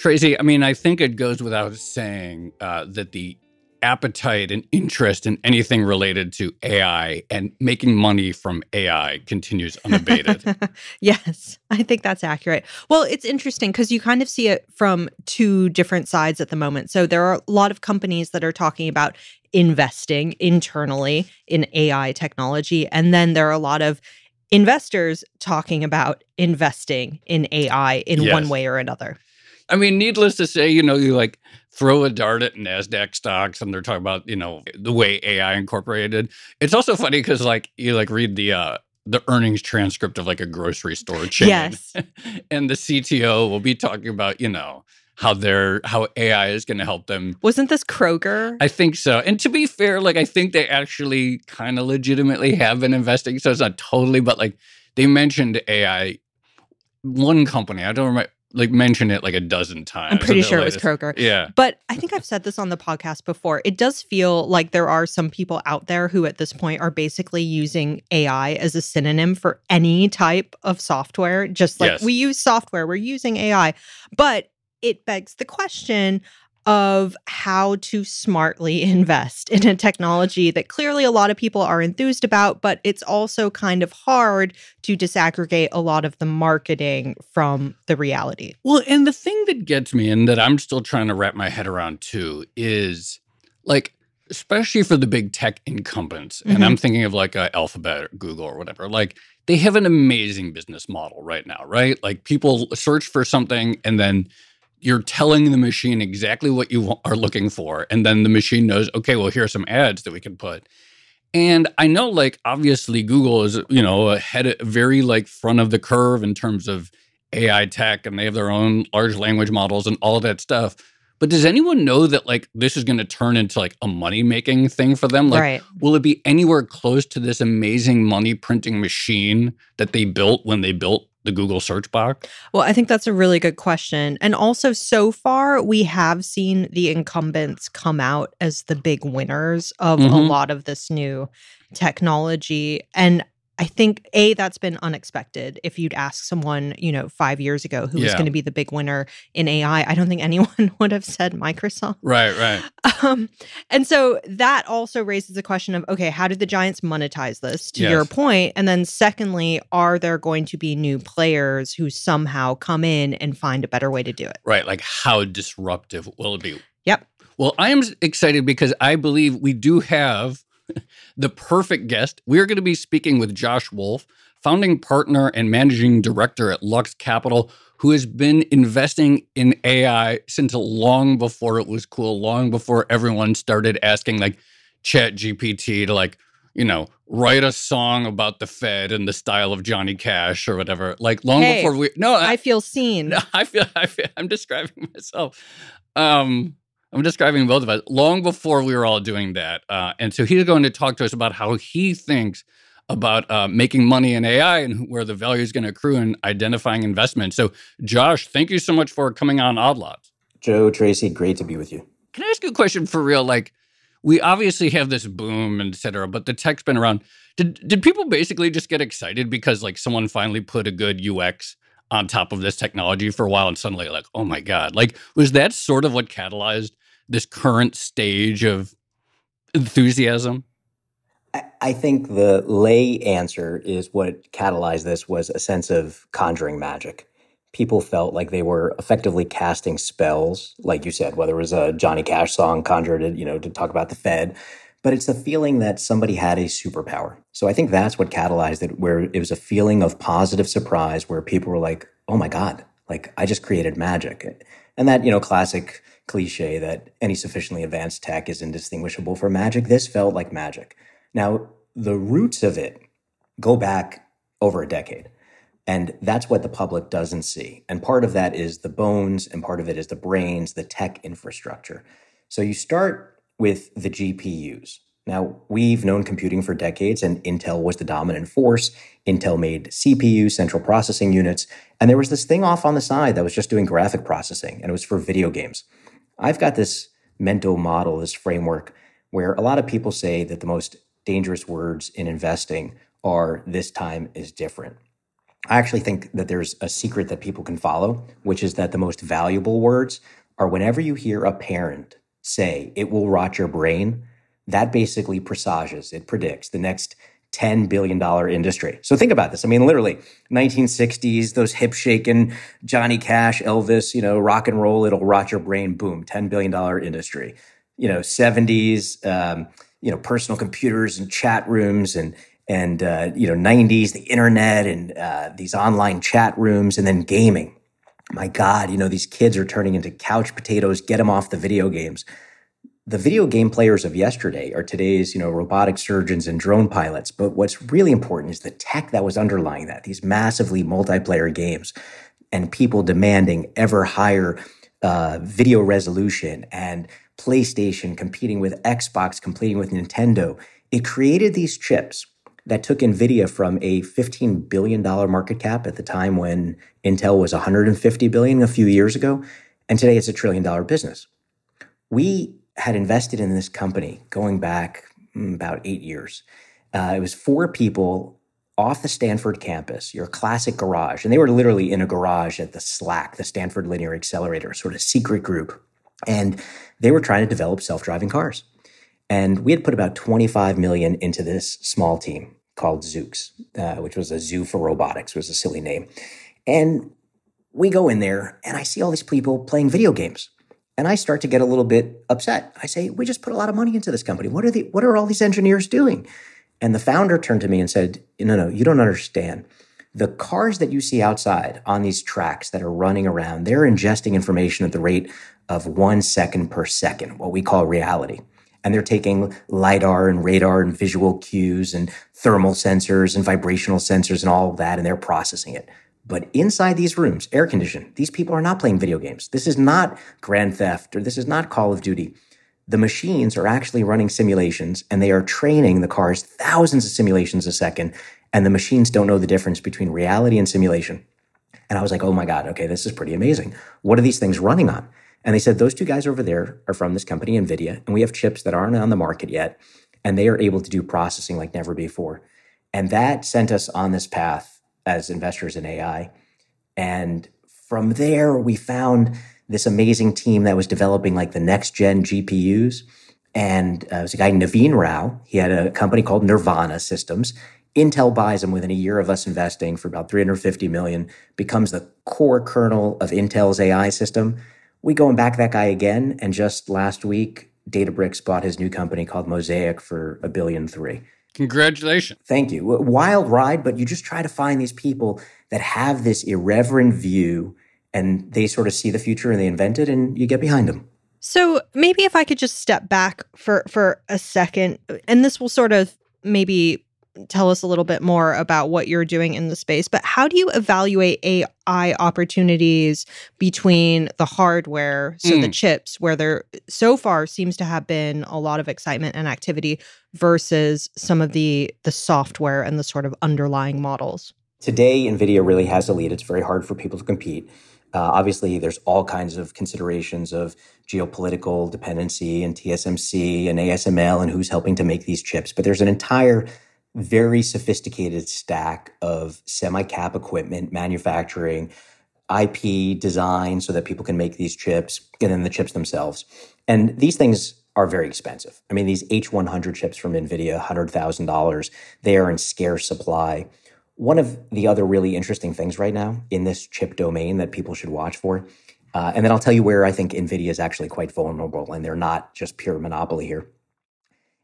Tracy, I mean, I think it goes without saying uh, that the appetite and interest in anything related to AI and making money from AI continues unabated. yes, I think that's accurate. Well, it's interesting because you kind of see it from two different sides at the moment. So there are a lot of companies that are talking about investing internally in AI technology. And then there are a lot of investors talking about investing in AI in yes. one way or another. I mean, needless to say, you know, you like throw a dart at NASDAQ stocks and they're talking about, you know, the way AI incorporated. It's also funny because like you like read the uh the earnings transcript of like a grocery store chain. Yes. and the CTO will be talking about, you know, how they're how AI is going to help them. Wasn't this Kroger? I think so. And to be fair, like I think they actually kind of legitimately have been investing, so it's not totally, but like they mentioned AI. One company, I don't remember like mentioned it like a dozen times. I'm pretty sure it was Kroger. Yeah. But I think I've said this on the podcast before. It does feel like there are some people out there who at this point are basically using AI as a synonym for any type of software. Just like yes. we use software, we're using AI. But it begs the question of how to smartly invest in a technology that clearly a lot of people are enthused about, but it's also kind of hard to disaggregate a lot of the marketing from the reality. Well, and the thing that gets me and that I'm still trying to wrap my head around too is like, especially for the big tech incumbents, mm-hmm. and I'm thinking of like a Alphabet or Google or whatever, like they have an amazing business model right now, right? Like people search for something and then you're telling the machine exactly what you are looking for and then the machine knows okay well here are some ads that we can put. And i know like obviously google is you know ahead very like front of the curve in terms of ai tech and they have their own large language models and all of that stuff. But does anyone know that like this is going to turn into like a money making thing for them? Like right. will it be anywhere close to this amazing money printing machine that they built when they built the Google search bar? Well, I think that's a really good question. And also, so far, we have seen the incumbents come out as the big winners of mm-hmm. a lot of this new technology. And I think a that's been unexpected. If you'd ask someone, you know, five years ago who yeah. was going to be the big winner in AI, I don't think anyone would have said Microsoft. Right, right. Um, and so that also raises the question of okay, how did the giants monetize this? To yes. your point, and then secondly, are there going to be new players who somehow come in and find a better way to do it? Right, like how disruptive will it be? Yep. Well, I am excited because I believe we do have the perfect guest. We are going to be speaking with Josh Wolfe, founding partner and managing director at Lux Capital, who has been investing in AI since long before it was cool, long before everyone started asking like Chat GPT to like, you know, write a song about the Fed in the style of Johnny Cash or whatever. Like long hey, before we no, I, I feel seen. No, I feel I feel I'm describing myself. Um I'm describing both of us long before we were all doing that. Uh, and so he's going to talk to us about how he thinks about uh, making money in AI and where the value is going to accrue in identifying investment. So, Josh, thank you so much for coming on Odd Lots. Joe, Tracy, great to be with you. Can I ask you a question for real? Like, we obviously have this boom, et cetera, but the tech's been around. Did did people basically just get excited because like someone finally put a good UX on top of this technology for a while and suddenly like, oh my God. Like was that sort of what catalyzed this current stage of enthusiasm? I think the lay answer is what catalyzed this was a sense of conjuring magic. People felt like they were effectively casting spells, like you said, whether it was a Johnny Cash song conjured you know, to talk about the Fed, but it's the feeling that somebody had a superpower. So I think that's what catalyzed it, where it was a feeling of positive surprise, where people were like, "Oh my god, like I just created magic," and that you know, classic cliche that any sufficiently advanced tech is indistinguishable from magic. This felt like magic. Now, the roots of it go back over a decade. And that's what the public doesn't see. And part of that is the bones, and part of it is the brains, the tech infrastructure. So you start with the GPUs. Now, we've known computing for decades, and Intel was the dominant force. Intel made CPU, central processing units, and there was this thing off on the side that was just doing graphic processing, and it was for video games. I've got this mental model, this framework, where a lot of people say that the most dangerous words in investing are this time is different. I actually think that there's a secret that people can follow, which is that the most valuable words are whenever you hear a parent say, it will rot your brain, that basically presages, it predicts the next $10 billion industry. So think about this. I mean, literally 1960s, those hip shaking Johnny Cash, Elvis, you know, rock and roll, it'll rot your brain, boom, $10 billion industry. You know, 70s, um, you know personal computers and chat rooms and and uh, you know 90s the internet and uh, these online chat rooms and then gaming my god you know these kids are turning into couch potatoes get them off the video games the video game players of yesterday are today's you know robotic surgeons and drone pilots but what's really important is the tech that was underlying that these massively multiplayer games and people demanding ever higher uh, video resolution and PlayStation competing with Xbox, competing with Nintendo. It created these chips that took Nvidia from a $15 billion market cap at the time when Intel was 150 billion a few years ago, and today it's a trillion dollar business. We had invested in this company going back mm, about eight years. Uh, it was four people off the Stanford campus, your classic garage, and they were literally in a garage at the SLAC, the Stanford Linear Accelerator, sort of secret group. And they were trying to develop self-driving cars. And we had put about 25 million into this small team called Zoox, uh, which was a zoo for robotics, was a silly name. And we go in there and I see all these people playing video games. And I start to get a little bit upset. I say, we just put a lot of money into this company. What are the what are all these engineers doing? And the founder turned to me and said, No, no, you don't understand. The cars that you see outside on these tracks that are running around, they're ingesting information at the rate of one second per second, what we call reality. And they're taking LIDAR and radar and visual cues and thermal sensors and vibrational sensors and all of that, and they're processing it. But inside these rooms, air conditioned, these people are not playing video games. This is not Grand Theft or this is not Call of Duty. The machines are actually running simulations and they are training the cars thousands of simulations a second. And the machines don't know the difference between reality and simulation. And I was like, oh my God, okay, this is pretty amazing. What are these things running on? And they said, those two guys over there are from this company, NVIDIA, and we have chips that aren't on the market yet, and they are able to do processing like never before. And that sent us on this path as investors in AI. And from there, we found this amazing team that was developing like the next gen GPUs. And uh, it was a guy, Naveen Rao. He had a company called Nervana Systems. Intel buys him within a year of us investing for about 350 million, becomes the core kernel of Intel's AI system we go and back that guy again. And just last week, Databricks bought his new company called Mosaic for a billion three. Congratulations. Thank you. Wild ride, but you just try to find these people that have this irreverent view and they sort of see the future and they invent it and you get behind them. So maybe if I could just step back for for a second and this will sort of maybe tell us a little bit more about what you're doing in the space. But how do you evaluate AI opportunities between the hardware, so mm. the chips, where there so far seems to have been a lot of excitement and activity, versus some of the the software and the sort of underlying models? Today, NVIDIA really has a lead. It's very hard for people to compete. Uh, obviously, there's all kinds of considerations of geopolitical dependency and TSMC and ASML and who's helping to make these chips. But there's an entire very sophisticated stack of semi cap equipment, manufacturing, IP design so that people can make these chips, and then the chips themselves. And these things are very expensive. I mean, these H100 chips from NVIDIA, $100,000, they are in scarce supply. One of the other really interesting things right now in this chip domain that people should watch for, uh, and then I'll tell you where I think NVIDIA is actually quite vulnerable and they're not just pure monopoly here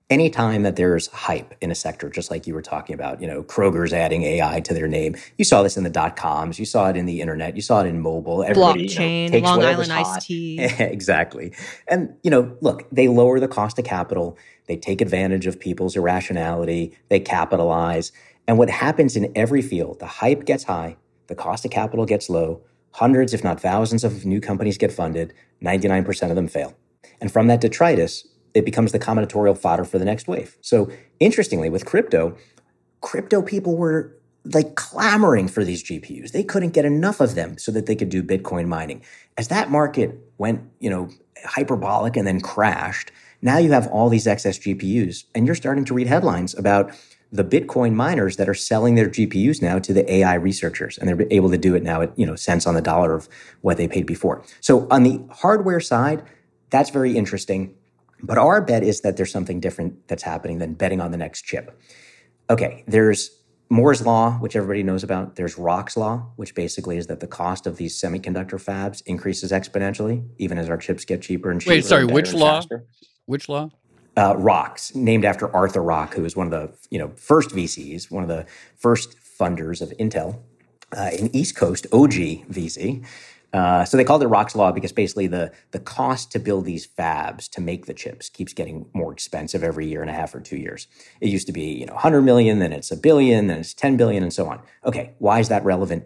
anytime that there's hype in a sector, just like you were talking about, you know, Kroger's adding AI to their name. You saw this in the dot coms, you saw it in the internet, you saw it in mobile. Everybody, Blockchain, you know, Long Island iced tea. exactly. And, you know, look, they lower the cost of capital, they take advantage of people's irrationality, they capitalize. And what happens in every field, the hype gets high, the cost of capital gets low, hundreds, if not thousands, of new companies get funded, 99% of them fail. And from that detritus, it becomes the combinatorial fodder for the next wave. So interestingly, with crypto, crypto people were like clamoring for these GPUs. They couldn't get enough of them so that they could do Bitcoin mining. As that market went, you know, hyperbolic and then crashed, now you have all these excess GPUs and you're starting to read headlines about the Bitcoin miners that are selling their GPUs now to the AI researchers, and they're able to do it now at you know cents on the dollar of what they paid before. So on the hardware side, that's very interesting. But our bet is that there's something different that's happening than betting on the next chip. Okay, there's Moore's law, which everybody knows about. There's Rock's law, which basically is that the cost of these semiconductor fabs increases exponentially, even as our chips get cheaper and cheaper. Wait, sorry, which law? Faster. Which law? Uh, Rocks, named after Arthur Rock, who was one of the you know first VCs, one of the first funders of Intel, uh, an East Coast OG VC. Uh, so they called it Rock's Law because basically the the cost to build these fabs to make the chips keeps getting more expensive every year and a half or two years. It used to be you know 100 million, then it's a billion, then it's 10 billion, and so on. Okay, why is that relevant?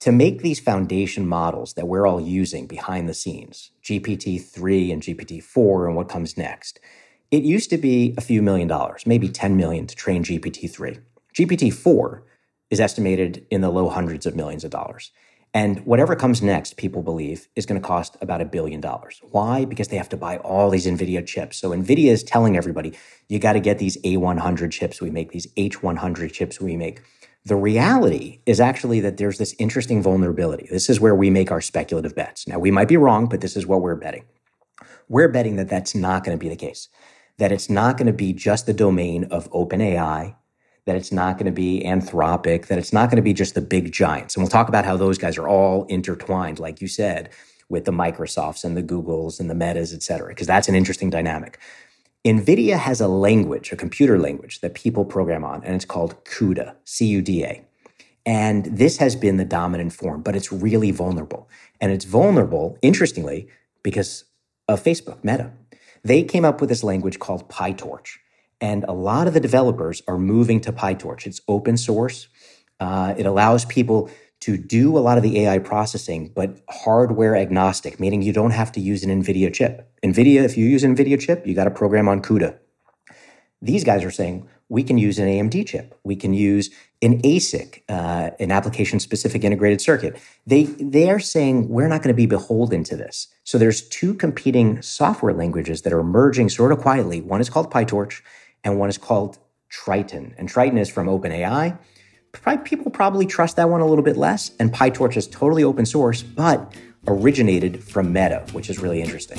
To make these foundation models that we're all using behind the scenes, GPT 3 and GPT 4 and what comes next, it used to be a few million dollars, maybe 10 million to train GPT 3. GPT 4 is estimated in the low hundreds of millions of dollars. And whatever comes next, people believe, is going to cost about a billion dollars. Why? Because they have to buy all these NVIDIA chips. So NVIDIA is telling everybody, you got to get these A100 chips we make, these H100 chips we make. The reality is actually that there's this interesting vulnerability. This is where we make our speculative bets. Now, we might be wrong, but this is what we're betting. We're betting that that's not going to be the case, that it's not going to be just the domain of OpenAI that it's not going to be Anthropic, that it's not going to be just the big giants. And we'll talk about how those guys are all intertwined, like you said, with the Microsofts and the Googles and the Metas, et cetera, because that's an interesting dynamic. NVIDIA has a language, a computer language that people program on, and it's called CUDA, C U D A. And this has been the dominant form, but it's really vulnerable. And it's vulnerable, interestingly, because of Facebook, Meta. They came up with this language called PyTorch. And a lot of the developers are moving to PyTorch. It's open source. Uh, it allows people to do a lot of the AI processing, but hardware agnostic, meaning you don't have to use an NVIDIA chip. NVIDIA, if you use an NVIDIA chip, you got to program on CUDA. These guys are saying we can use an AMD chip. We can use an ASIC, uh, an application specific integrated circuit. They, they're saying we're not going to be beholden to this. So there's two competing software languages that are emerging sort of quietly. One is called PyTorch and one is called Triton. And Triton is from OpenAI. People probably trust that one a little bit less. And PyTorch is totally open source, but originated from Meta, which is really interesting.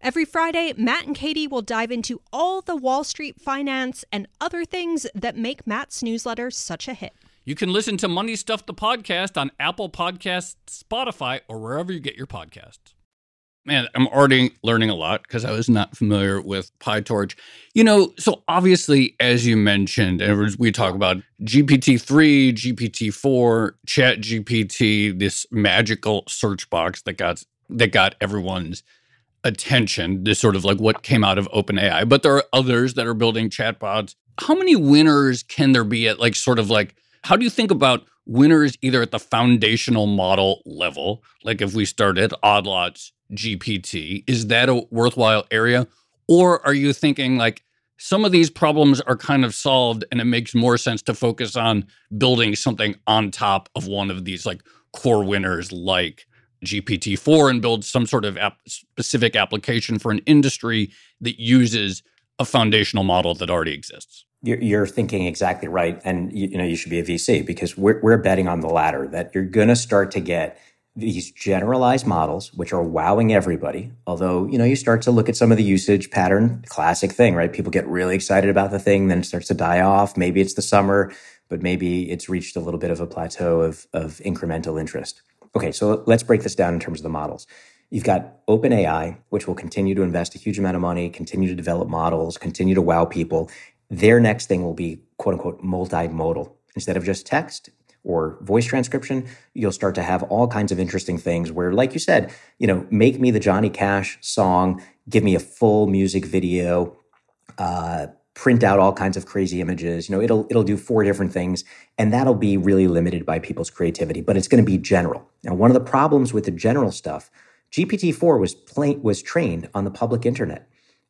Every Friday, Matt and Katie will dive into all the Wall Street finance and other things that make Matt's newsletter such a hit. You can listen to Money Stuff the podcast on Apple Podcasts, Spotify, or wherever you get your podcasts. Man, I'm already learning a lot because I was not familiar with PyTorch. You know, so obviously, as you mentioned, and we talk about GPT-3, GPT-4, Chat GPT, this magical search box that got that got everyone's attention. This sort of like what came out of OpenAI, but there are others that are building chatbots. How many winners can there be at like sort of like how do you think about winners either at the foundational model level, like if we start at Odd Lots GPT, is that a worthwhile area? Or are you thinking like some of these problems are kind of solved and it makes more sense to focus on building something on top of one of these like core winners like GPT-4 and build some sort of specific application for an industry that uses a foundational model that already exists? You're, you're thinking exactly right, and you, you, know you should be a VC because we're we're betting on the latter that you're going to start to get these generalized models which are wowing everybody. Although you know you start to look at some of the usage pattern, classic thing, right? People get really excited about the thing, then it starts to die off. Maybe it's the summer, but maybe it's reached a little bit of a plateau of of incremental interest. Okay, so let's break this down in terms of the models. You've got OpenAI, which will continue to invest a huge amount of money, continue to develop models, continue to wow people. Their next thing will be quote unquote multimodal. Instead of just text or voice transcription, you'll start to have all kinds of interesting things where, like you said, you know, make me the Johnny Cash song, give me a full music video, uh, print out all kinds of crazy images. You know, it'll it'll do four different things, and that'll be really limited by people's creativity. But it's going to be general. Now, one of the problems with the general stuff, GPT-4 was plain, was trained on the public internet.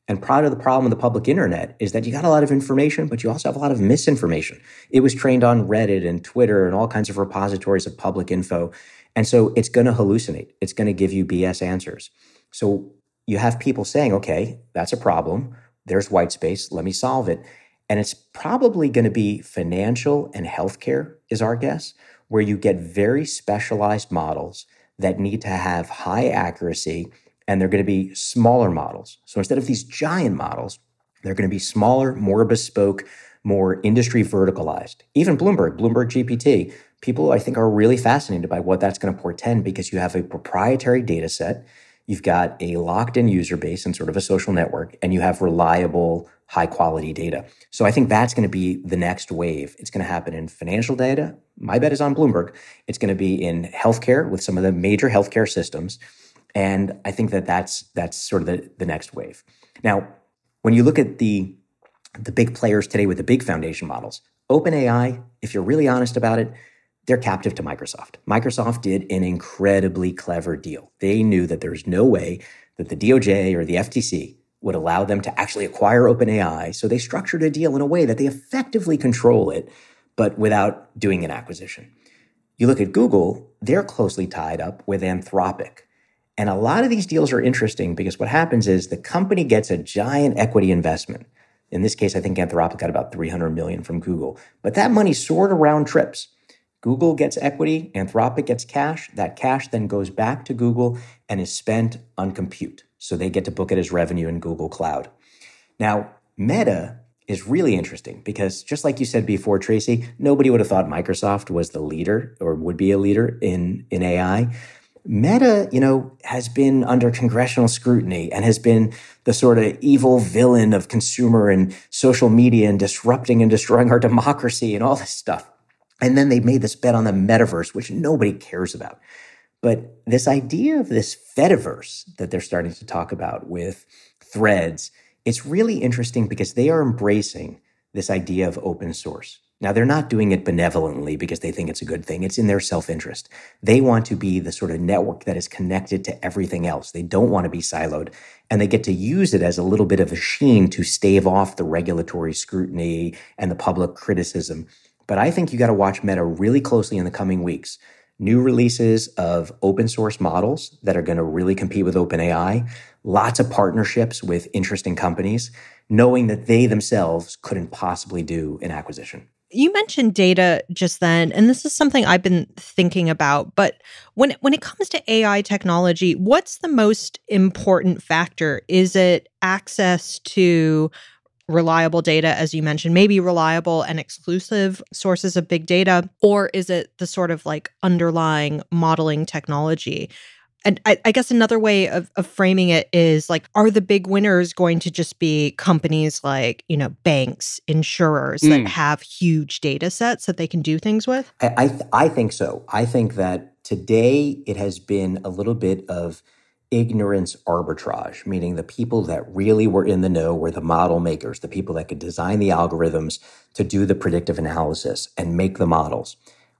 And part of the problem with the public internet is that you got a lot of information, but you also have a lot of misinformation. It was trained on Reddit and Twitter and all kinds of repositories of public info. And so it's going to hallucinate. It's going to give you BS answers. So you have people saying, okay, that's a problem. There's white space. Let me solve it. And it's probably going to be financial and healthcare, is our guess, where you get very specialized models that need to have high accuracy and they're going to be smaller models. So instead of these giant models, they're going to be smaller, more bespoke, more industry verticalized. Even Bloomberg, Bloomberg GPT, people I think are really fascinated by what that's going to portend because you have a proprietary data set, you've got a locked in user base and sort of a social network, and you have reliable, high quality data. So I think that's going to be the next wave. It's going to happen in financial data. My bet is on Bloomberg. It's going to be in healthcare with some of the major healthcare systems. And I think that that's that's sort of the, the next wave. Now, when you look at the the big players today with the big foundation models, OpenAI, if you're really honest about it, they're captive to Microsoft. Microsoft did an incredibly clever deal. They knew that there's no way that the DOJ or the FTC would allow them to actually acquire OpenAI. So they structured a deal in a way that they effectively control it, but without doing an acquisition. You look at Google, they're closely tied up with Anthropic. And a lot of these deals are interesting because what happens is the company gets a giant equity investment. In this case, I think Anthropic got about 300 million from Google, but that money sort of round trips. Google gets equity, Anthropic gets cash. That cash then goes back to Google and is spent on compute. So they get to book it as revenue in Google Cloud. Now, Meta is really interesting because just like you said before, Tracy, nobody would have thought Microsoft was the leader or would be a leader in, in AI. Meta, you know, has been under congressional scrutiny and has been the sort of evil villain of consumer and social media and disrupting and destroying our democracy and all this stuff. And then they made this bet on the metaverse, which nobody cares about. But this idea of this Fediverse that they're starting to talk about with threads, it's really interesting because they are embracing this idea of open source. Now, they're not doing it benevolently because they think it's a good thing. It's in their self interest. They want to be the sort of network that is connected to everything else. They don't want to be siloed. And they get to use it as a little bit of a sheen to stave off the regulatory scrutiny and the public criticism. But I think you got to watch Meta really closely in the coming weeks. new releases of open source models that are going to really compete with OpenAI, lots of partnerships with interesting companies, knowing that they themselves couldn't possibly do an acquisition. You mentioned data just then, and this is something I've been thinking about. But when when it comes to AI technology, what's the most important factor? Is it access to reliable data, as you mentioned, maybe reliable and exclusive sources of big data? Or is it the sort of like underlying modeling technology? And I, I, guess another way of, of framing it is like, are the big winners going to just be companies like, you know, banks, insurers mm. that have huge data sets that they can do things with? I, I, th- I think so. I think that today it has been a little bit of ignorance arbitrage, meaning the people that really were in the know were the model makers, the people that could design the algorithms to do the predictive analysis and make the models.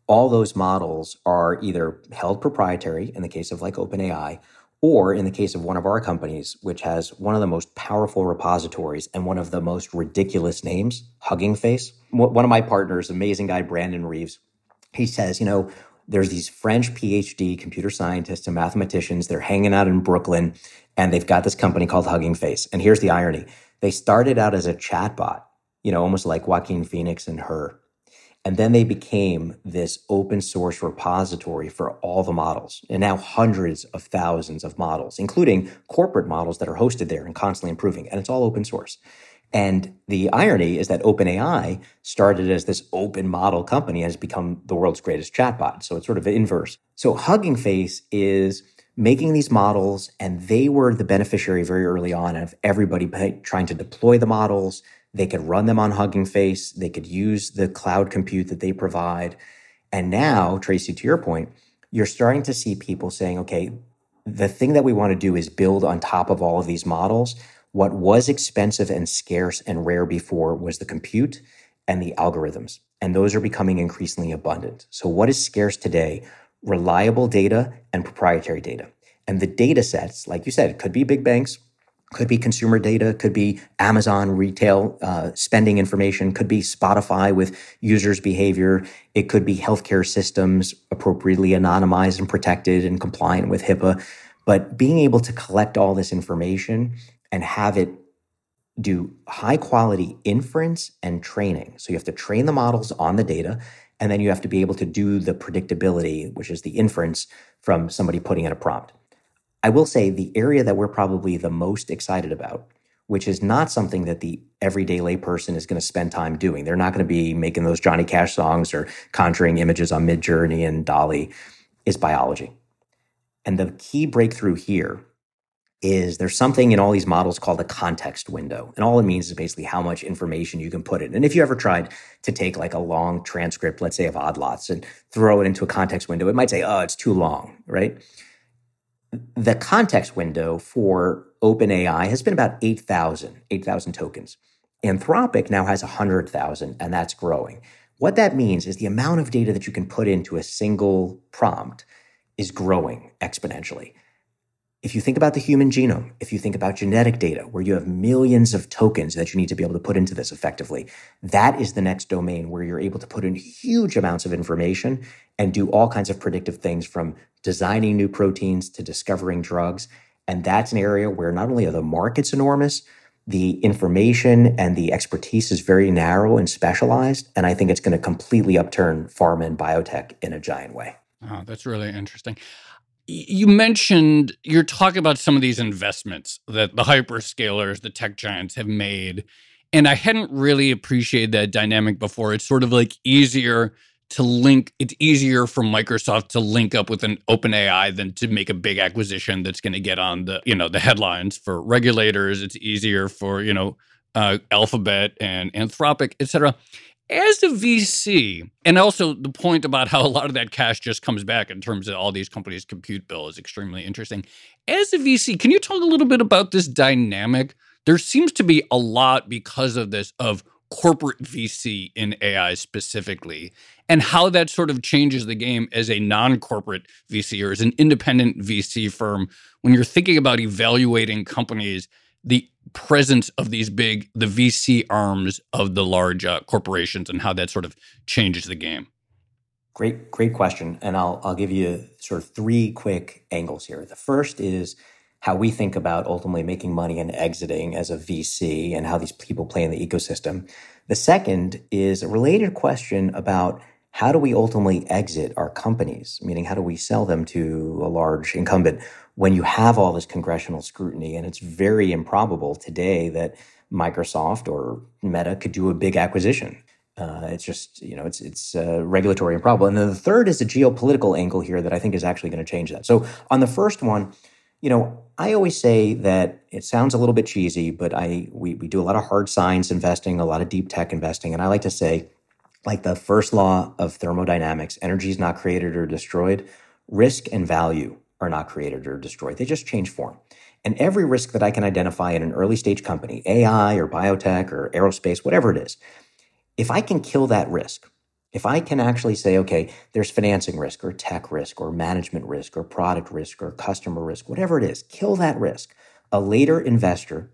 All those models are either held proprietary in the case of like OpenAI, or in the case of one of our companies, which has one of the most powerful repositories and one of the most ridiculous names, Hugging Face. One of my partners, amazing guy, Brandon Reeves, he says, you know, there's these French PhD computer scientists and mathematicians. They're hanging out in Brooklyn and they've got this company called Hugging Face. And here's the irony they started out as a chatbot, you know, almost like Joaquin Phoenix and her. And then they became this open source repository for all the models, and now hundreds of thousands of models, including corporate models that are hosted there and constantly improving. And it's all open source. And the irony is that OpenAI started as this open model company and has become the world's greatest chatbot. So it's sort of inverse. So Hugging Face is making these models, and they were the beneficiary very early on of everybody trying to deploy the models. They could run them on Hugging Face. They could use the cloud compute that they provide. And now, Tracy, to your point, you're starting to see people saying, okay, the thing that we want to do is build on top of all of these models what was expensive and scarce and rare before was the compute and the algorithms. And those are becoming increasingly abundant. So, what is scarce today? Reliable data and proprietary data. And the data sets, like you said, could be big banks, could be consumer data, could be Amazon retail uh, spending information, could be Spotify with users' behavior. It could be healthcare systems appropriately anonymized and protected and compliant with HIPAA. But being able to collect all this information and have it do high quality inference and training. So you have to train the models on the data, and then you have to be able to do the predictability, which is the inference from somebody putting in a prompt. I will say the area that we're probably the most excited about, which is not something that the everyday layperson is going to spend time doing. They're not going to be making those Johnny Cash songs or conjuring images on Midjourney and DALL-E, is biology. And the key breakthrough here is there's something in all these models called a context window. And all it means is basically how much information you can put in. And if you ever tried to take like a long transcript, let's say of odd lots, and throw it into a context window, it might say, oh, it's too long, right? The context window for OpenAI has been about 8,000, 8,000 tokens. Anthropic now has 100,000, and that's growing. What that means is the amount of data that you can put into a single prompt is growing exponentially. If you think about the human genome, if you think about genetic data, where you have millions of tokens that you need to be able to put into this effectively, that is the next domain where you're able to put in huge amounts of information and do all kinds of predictive things from designing new proteins to discovering drugs. And that's an area where not only are the markets enormous, the information and the expertise is very narrow and specialized. And I think it's going to completely upturn pharma and biotech in a giant way. Oh, that's really interesting you mentioned you're talking about some of these investments that the hyperscalers, the tech giants have made. And I hadn't really appreciated that dynamic before. It's sort of like easier to link, it's easier for Microsoft to link up with an open AI than to make a big acquisition that's going to get on the, you know, the headlines for regulators. It's easier for, you know, uh, Alphabet and Anthropic, et cetera as a VC, and also the point about how a lot of that cash just comes back in terms of all these companies' compute bill is extremely interesting. As a VC, can you talk a little bit about this dynamic? There seems to be a lot because of this of corporate VC in AI specifically, and how that sort of changes the game as a non corporate VC or as an independent VC firm when you're thinking about evaluating companies the presence of these big the VC arms of the large uh, corporations and how that sort of changes the game. Great, great question. And I'll, I'll give you sort of three quick angles here. The first is how we think about ultimately making money and exiting as a VC and how these people play in the ecosystem. The second is a related question about how do we ultimately exit our companies? Meaning, how do we sell them to a large incumbent when you have all this congressional scrutiny? And it's very improbable today that Microsoft or Meta could do a big acquisition. Uh, it's just, you know, it's it's uh, regulatory improbable. And then the third is a geopolitical angle here that I think is actually going to change that. So on the first one, you know, I always say that it sounds a little bit cheesy, but I we we do a lot of hard science investing, a lot of deep tech investing, and I like to say, like the first law of thermodynamics, energy is not created or destroyed. Risk and value are not created or destroyed. They just change form. And every risk that I can identify in an early stage company, AI or biotech or aerospace, whatever it is, if I can kill that risk, if I can actually say, okay, there's financing risk or tech risk or management risk or product risk or customer risk, whatever it is, kill that risk. A later investor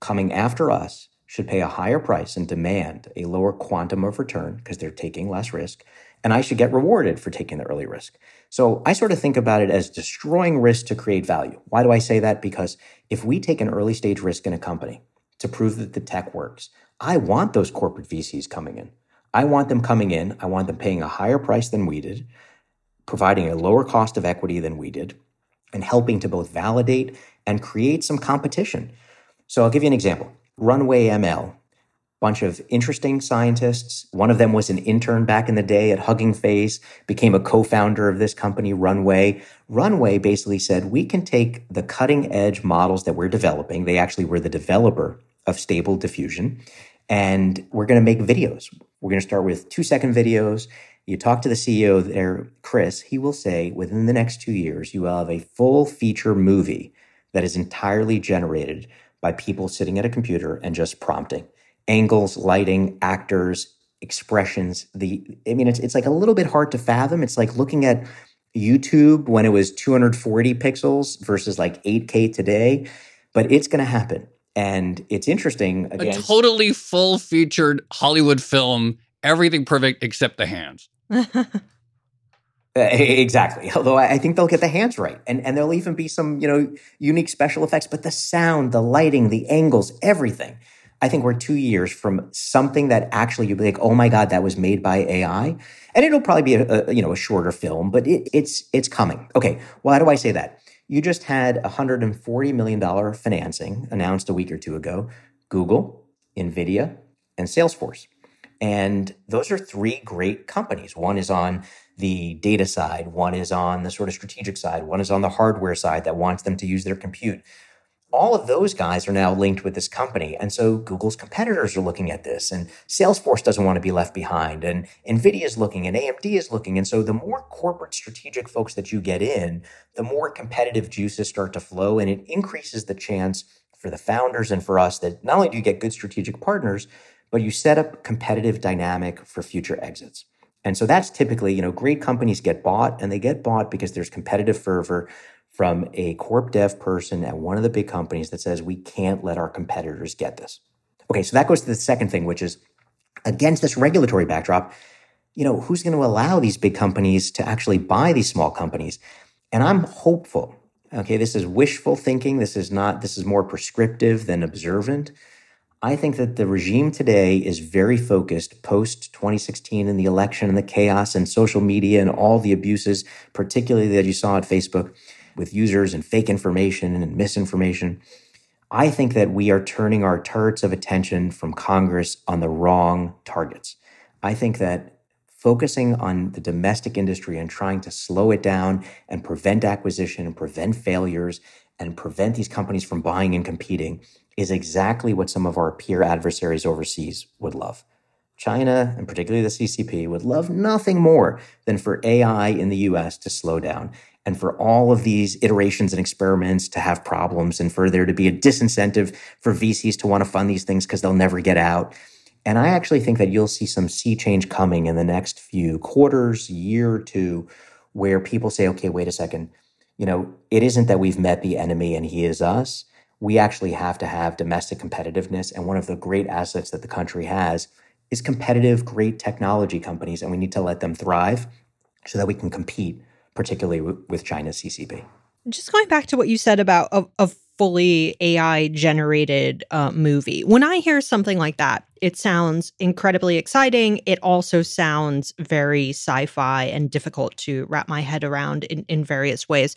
coming after us should pay a higher price and demand a lower quantum of return because they're taking less risk. And I should get rewarded for taking the early risk. So I sort of think about it as destroying risk to create value. Why do I say that? Because if we take an early stage risk in a company to prove that the tech works, I want those corporate VCs coming in. I want them coming in. I want them paying a higher price than we did, providing a lower cost of equity than we did, and helping to both validate and create some competition. So I'll give you an example. Runway ML, bunch of interesting scientists. One of them was an intern back in the day at Hugging Face, became a co-founder of this company, Runway. Runway basically said, we can take the cutting edge models that we're developing. They actually were the developer of stable diffusion and we're going to make videos. We're going to start with two second videos. You talk to the CEO there, Chris, he will say within the next two years, you will have a full feature movie that is entirely generated by people sitting at a computer and just prompting angles, lighting, actors, expressions. The, I mean, it's, it's like a little bit hard to fathom. It's like looking at YouTube when it was 240 pixels versus like 8K today, but it's going to happen. And it's interesting. Again, a totally full featured Hollywood film, everything perfect except the hands. Uh, exactly. Although I think they'll get the hands right, and and there'll even be some you know unique special effects. But the sound, the lighting, the angles, everything. I think we're two years from something that actually you'd be like, oh my god, that was made by AI, and it'll probably be a, a you know a shorter film, but it, it's it's coming. Okay, why do I say that? You just had $140 million financing announced a week or two ago Google, NVIDIA, and Salesforce. And those are three great companies. One is on the data side, one is on the sort of strategic side, one is on the hardware side that wants them to use their compute all of those guys are now linked with this company. And so Google's competitors are looking at this and Salesforce doesn't want to be left behind and Nvidia is looking and AMD is looking. And so the more corporate strategic folks that you get in, the more competitive juices start to flow and it increases the chance for the founders and for us that not only do you get good strategic partners, but you set up competitive dynamic for future exits. And so that's typically, you know, great companies get bought and they get bought because there's competitive fervor from a corp dev person at one of the big companies that says we can't let our competitors get this. Okay, so that goes to the second thing, which is against this regulatory backdrop, you know, who's going to allow these big companies to actually buy these small companies? And I'm hopeful. Okay, this is wishful thinking. This is not, this is more prescriptive than observant. I think that the regime today is very focused post 2016 and the election and the chaos and social media and all the abuses, particularly that you saw at Facebook with users and fake information and misinformation. I think that we are turning our turrets of attention from Congress on the wrong targets. I think that focusing on the domestic industry and trying to slow it down and prevent acquisition and prevent failures and prevent these companies from buying and competing is exactly what some of our peer adversaries overseas would love. China, and particularly the CCP, would love nothing more than for AI in the US to slow down and for all of these iterations and experiments to have problems and for there to be a disincentive for VCs to want to fund these things because they'll never get out. And I actually think that you'll see some sea change coming in the next few quarters, year or two, where people say, okay, wait a second. You know, it isn't that we've met the enemy and he is us. We actually have to have domestic competitiveness. And one of the great assets that the country has is competitive, great technology companies, and we need to let them thrive so that we can compete, particularly with China's CCP. Just going back to what you said about a, a fully AI generated uh, movie. When I hear something like that, it sounds incredibly exciting. It also sounds very sci fi and difficult to wrap my head around in, in various ways.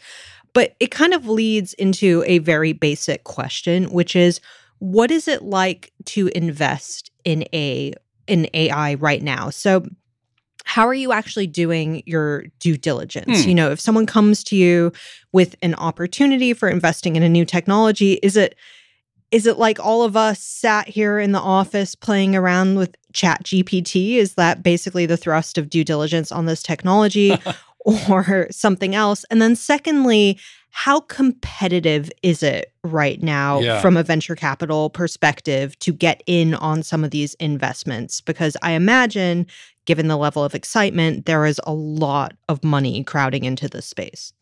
But it kind of leads into a very basic question, which is what is it like to invest in a in AI right now? So how are you actually doing your due diligence? Hmm. You know, if someone comes to you with an opportunity for investing in a new technology, is it is it like all of us sat here in the office playing around with chat gpt is that basically the thrust of due diligence on this technology or something else and then secondly how competitive is it right now yeah. from a venture capital perspective to get in on some of these investments? Because I imagine, given the level of excitement, there is a lot of money crowding into this space.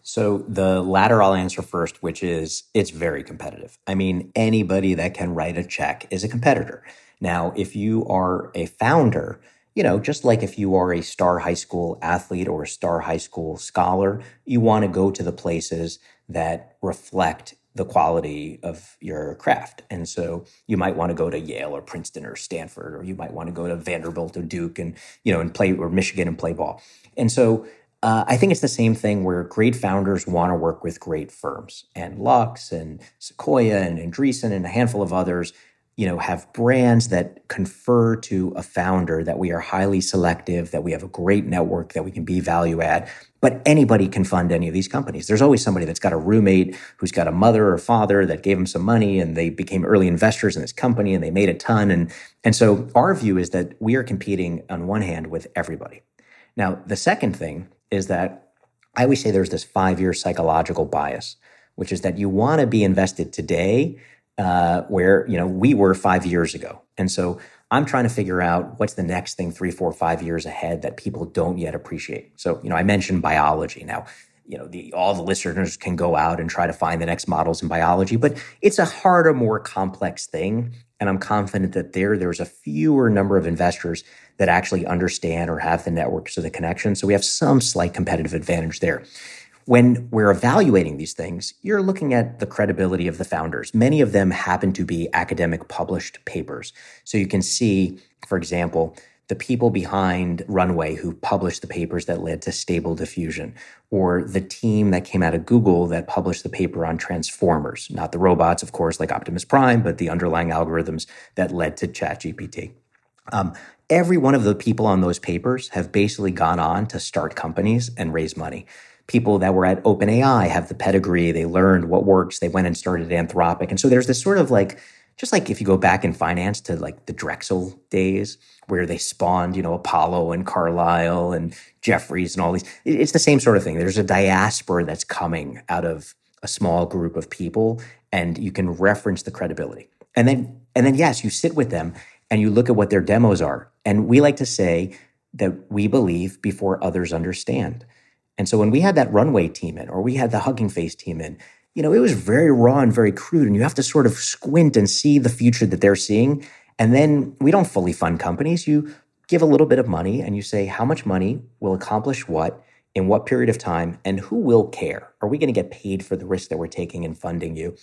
So the latter I'll answer first, which is it's very competitive. I mean, anybody that can write a check is a competitor. Now, if you are a founder, you know, just like if you are a star high school athlete or a star high school scholar, you want to go to the places that reflect the quality of your craft. And so you might want to go to Yale or Princeton or Stanford, or you might want to go to Vanderbilt or Duke and, you know, and play or Michigan and play ball. And so uh, I think it's the same thing where great founders want to work with great firms and Lux and Sequoia and Andreessen and a handful of others you know have brands that confer to a founder that we are highly selective that we have a great network that we can be value add but anybody can fund any of these companies. There's always somebody that's got a roommate who's got a mother or father that gave them some money and they became early investors in this company and they made a ton. And and so our view is that we are competing on one hand with everybody. Now the second thing is that i always say there's this five year psychological bias which is that you want to be invested today uh, where you know we were five years ago, and so I'm trying to figure out what's the next thing three, four, five years ahead that people don't yet appreciate. So you know, I mentioned biology now. You know, the, all the listeners can go out and try to find the next models in biology, but it's a harder, more complex thing. And I'm confident that there, there's a fewer number of investors that actually understand or have the networks or the connections. So we have some slight competitive advantage there when we're evaluating these things, you're looking at the credibility of the founders. Many of them happen to be academic published papers. So you can see, for example, the people behind Runway who published the papers that led to stable diffusion, or the team that came out of Google that published the paper on transformers, not the robots, of course, like Optimus Prime, but the underlying algorithms that led to ChatGPT. Um, every one of the people on those papers have basically gone on to start companies and raise money people that were at OpenAI have the pedigree. They learned what works. They went and started Anthropic. And so there's this sort of like, just like if you go back in finance to like the Drexel days where they spawned, you know, Apollo and Carlyle and Jefferies and all these, it's the same sort of thing. There's a diaspora that's coming out of a small group of people and you can reference the credibility. And then, and then yes, you sit with them and you look at what their demos are. And we like to say that we believe before others understand. And so when we had that runway team in, or we had the hugging face team in, you know, it was very raw and very crude. And you have to sort of squint and see the future that they're seeing. And then we don't fully fund companies. You give a little bit of money and you say, how much money will accomplish what in what period of time and who will care? Are we going to get paid for the risk that we're taking in funding you?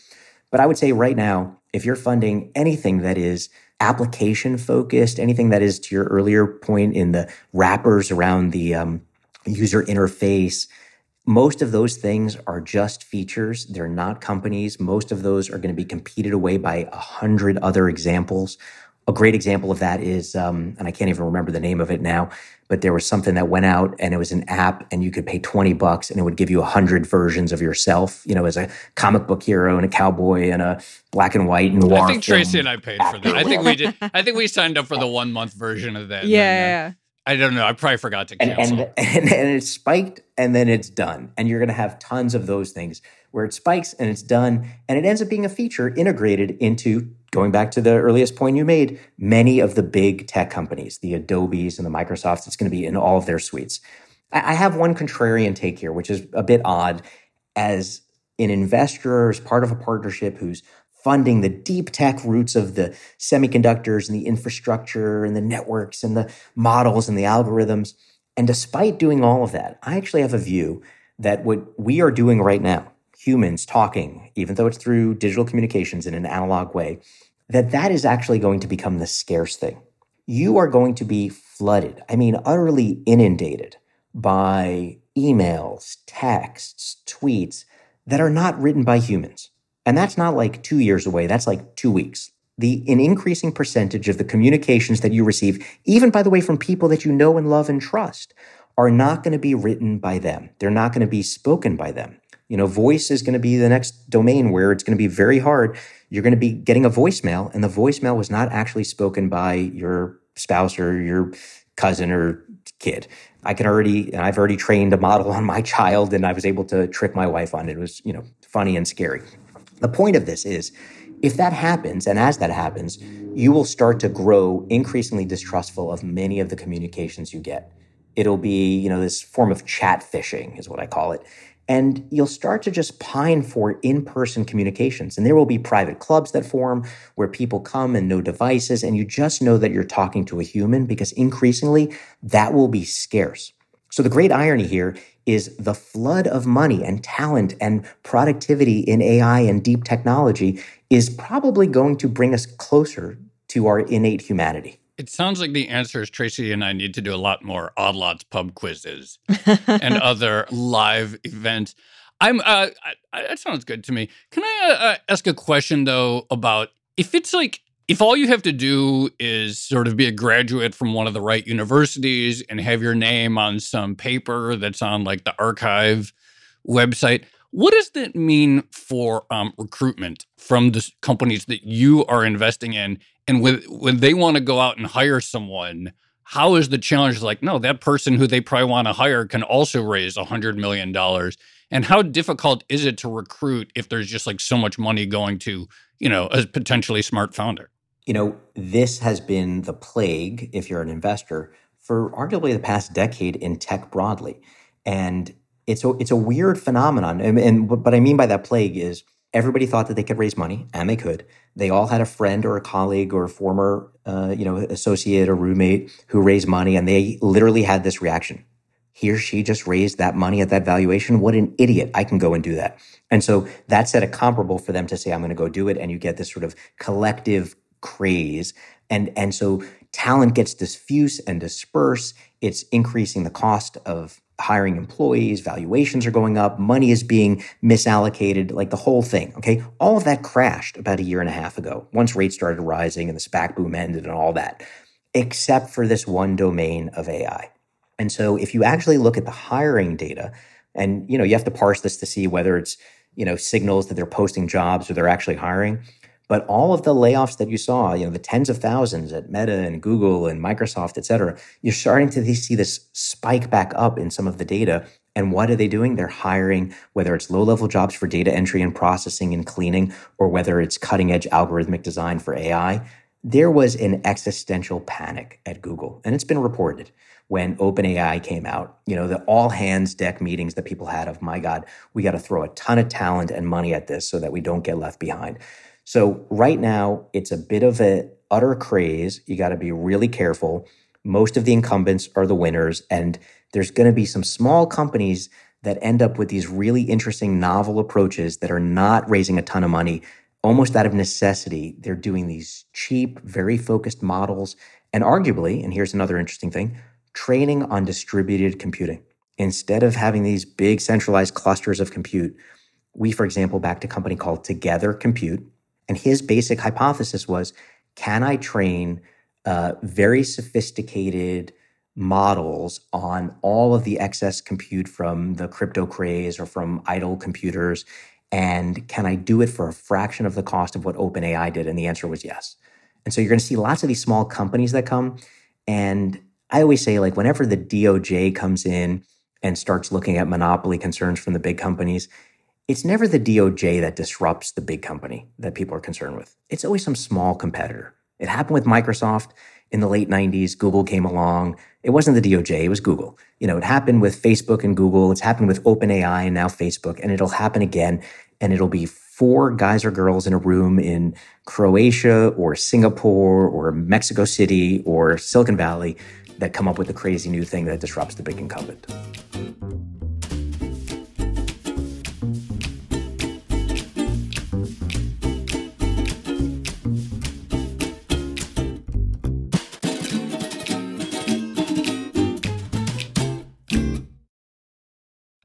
But I would say right now, if you're funding anything that is application focused, anything that is to your earlier point in the wrappers around the um, user interface. Most of those things are just features. They're not companies. Most of those are going to be competed away by a hundred other examples. A great example of that is, um, and I can't even remember the name of it now, but there was something that went out and it was an app and you could pay 20 bucks and it would give you a hundred versions of yourself, you know, as a comic book hero and a cowboy and a black and white and noir. I think Tracy and I paid for that. I think we did. I think we signed up for the one month version of that. Yeah. I don't know. I probably forgot to cancel. And, and, and, and it's spiked and then it's done. And you're going to have tons of those things where it spikes and it's done. And it ends up being a feature integrated into, going back to the earliest point you made, many of the big tech companies, the Adobes and the Microsofts. It's going to be in all of their suites. I, I have one contrarian take here, which is a bit odd as an investor, as part of a partnership who's funding the deep tech roots of the semiconductors and the infrastructure and the networks and the models and the algorithms. And despite doing all of that, I actually have a view that what we are doing right now, humans talking, even though it's through digital communications in an analog way, that that is actually going to become the scarce thing. You are going to be flooded, I mean, utterly inundated by emails, texts, tweets that are not written by humans. And that's not like two years away, that's like two weeks. The an increasing percentage of the communications that you receive, even by the way, from people that you know and love and trust, are not going to be written by them. They're not going to be spoken by them. You know, voice is going to be the next domain where it's going to be very hard. You're going to be getting a voicemail, and the voicemail was not actually spoken by your spouse or your cousin or kid. I can already, and I've already trained a model on my child, and I was able to trick my wife on it. It was, you know, funny and scary. The point of this is if that happens, and as that happens, you will start to grow increasingly distrustful of many of the communications you get. It'll be, you know, this form of chat phishing is what I call it. And you'll start to just pine for in person communications. And there will be private clubs that form where people come and no devices, and you just know that you're talking to a human because increasingly that will be scarce. So the great irony here is the flood of money and talent and productivity in AI and deep technology is probably going to bring us closer to our innate humanity. It sounds like the answer is Tracy and I need to do a lot more odd lots pub quizzes and other live events. I'm uh, I, that sounds good to me. Can I uh, uh, ask a question though about if it's like if all you have to do is sort of be a graduate from one of the right universities and have your name on some paper that's on like the arXiv website, what does that mean for um, recruitment from the companies that you are investing in? And when, when they want to go out and hire someone, how is the challenge like, no, that person who they probably want to hire can also raise a $100 million? And how difficult is it to recruit if there's just like so much money going to, you know, a potentially smart founder? You know, this has been the plague, if you're an investor, for arguably the past decade in tech broadly. And it's a, it's a weird phenomenon. And, and what I mean by that plague is everybody thought that they could raise money, and they could. They all had a friend or a colleague or a former, uh, you know, associate or roommate who raised money, and they literally had this reaction. He or she just raised that money at that valuation. What an idiot. I can go and do that. And so that set a comparable for them to say, I'm going to go do it. And you get this sort of collective craze. And, and so talent gets diffuse and dispersed. It's increasing the cost of hiring employees, valuations are going up, money is being misallocated, like the whole thing. Okay. All of that crashed about a year and a half ago once rates started rising and the SPAC boom ended and all that, except for this one domain of AI. And so if you actually look at the hiring data, and you know, you have to parse this to see whether it's, you know, signals that they're posting jobs or they're actually hiring. But all of the layoffs that you saw, you know, the tens of thousands at Meta and Google and Microsoft, et cetera, you're starting to see this spike back up in some of the data. And what are they doing? They're hiring, whether it's low level jobs for data entry and processing and cleaning, or whether it's cutting edge algorithmic design for AI. There was an existential panic at Google, and it's been reported when OpenAI came out, you know, the all hands deck meetings that people had of, my God, we got to throw a ton of talent and money at this so that we don't get left behind. So right now, it's a bit of an utter craze. You got to be really careful. Most of the incumbents are the winners, and there's going to be some small companies that end up with these really interesting novel approaches that are not raising a ton of money almost out of necessity. They're doing these cheap, very focused models, and arguably, and here's another interesting thing training on distributed computing. Instead of having these big centralized clusters of compute, we, for example, backed a company called Together Compute, and his basic hypothesis was can I train uh, very sophisticated models on all of the excess compute from the crypto craze or from idle computers? And can I do it for a fraction of the cost of what OpenAI did? And the answer was yes. And so you're going to see lots of these small companies that come. And I always say, like, whenever the DOJ comes in and starts looking at monopoly concerns from the big companies, it's never the DOJ that disrupts the big company that people are concerned with. It's always some small competitor. It happened with Microsoft in the late 90s. Google came along. It wasn't the DOJ, it was Google. You know, it happened with Facebook and Google. It's happened with OpenAI and now Facebook, and it'll happen again. And it'll be four guys or girls in a room in Croatia or Singapore or Mexico City or Silicon Valley that come up with the crazy new thing that disrupts the big incumbent.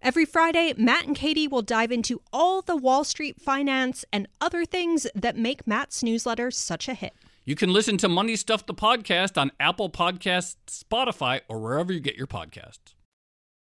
Every Friday, Matt and Katie will dive into all the Wall Street finance and other things that make Matt's newsletter such a hit. You can listen to Money Stuff the podcast on Apple Podcasts, Spotify, or wherever you get your podcasts.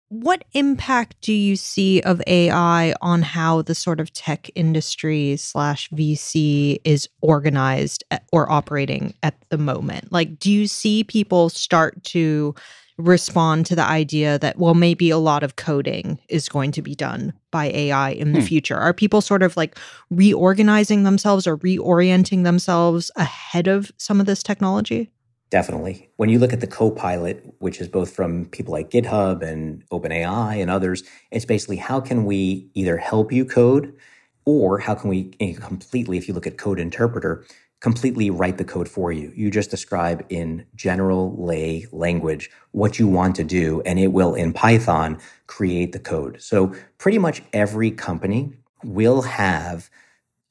What impact do you see of AI on how the sort of tech industry slash VC is organized or operating at the moment? Like, do you see people start to respond to the idea that well maybe a lot of coding is going to be done by AI in the hmm. future? Are people sort of like reorganizing themselves or reorienting themselves ahead of some of this technology? Definitely. When you look at the Copilot, which is both from people like GitHub and OpenAI and others, it's basically how can we either help you code or how can we completely, if you look at Code Interpreter, completely write the code for you. You just describe in general lay language what you want to do, and it will in Python create the code. So pretty much every company will have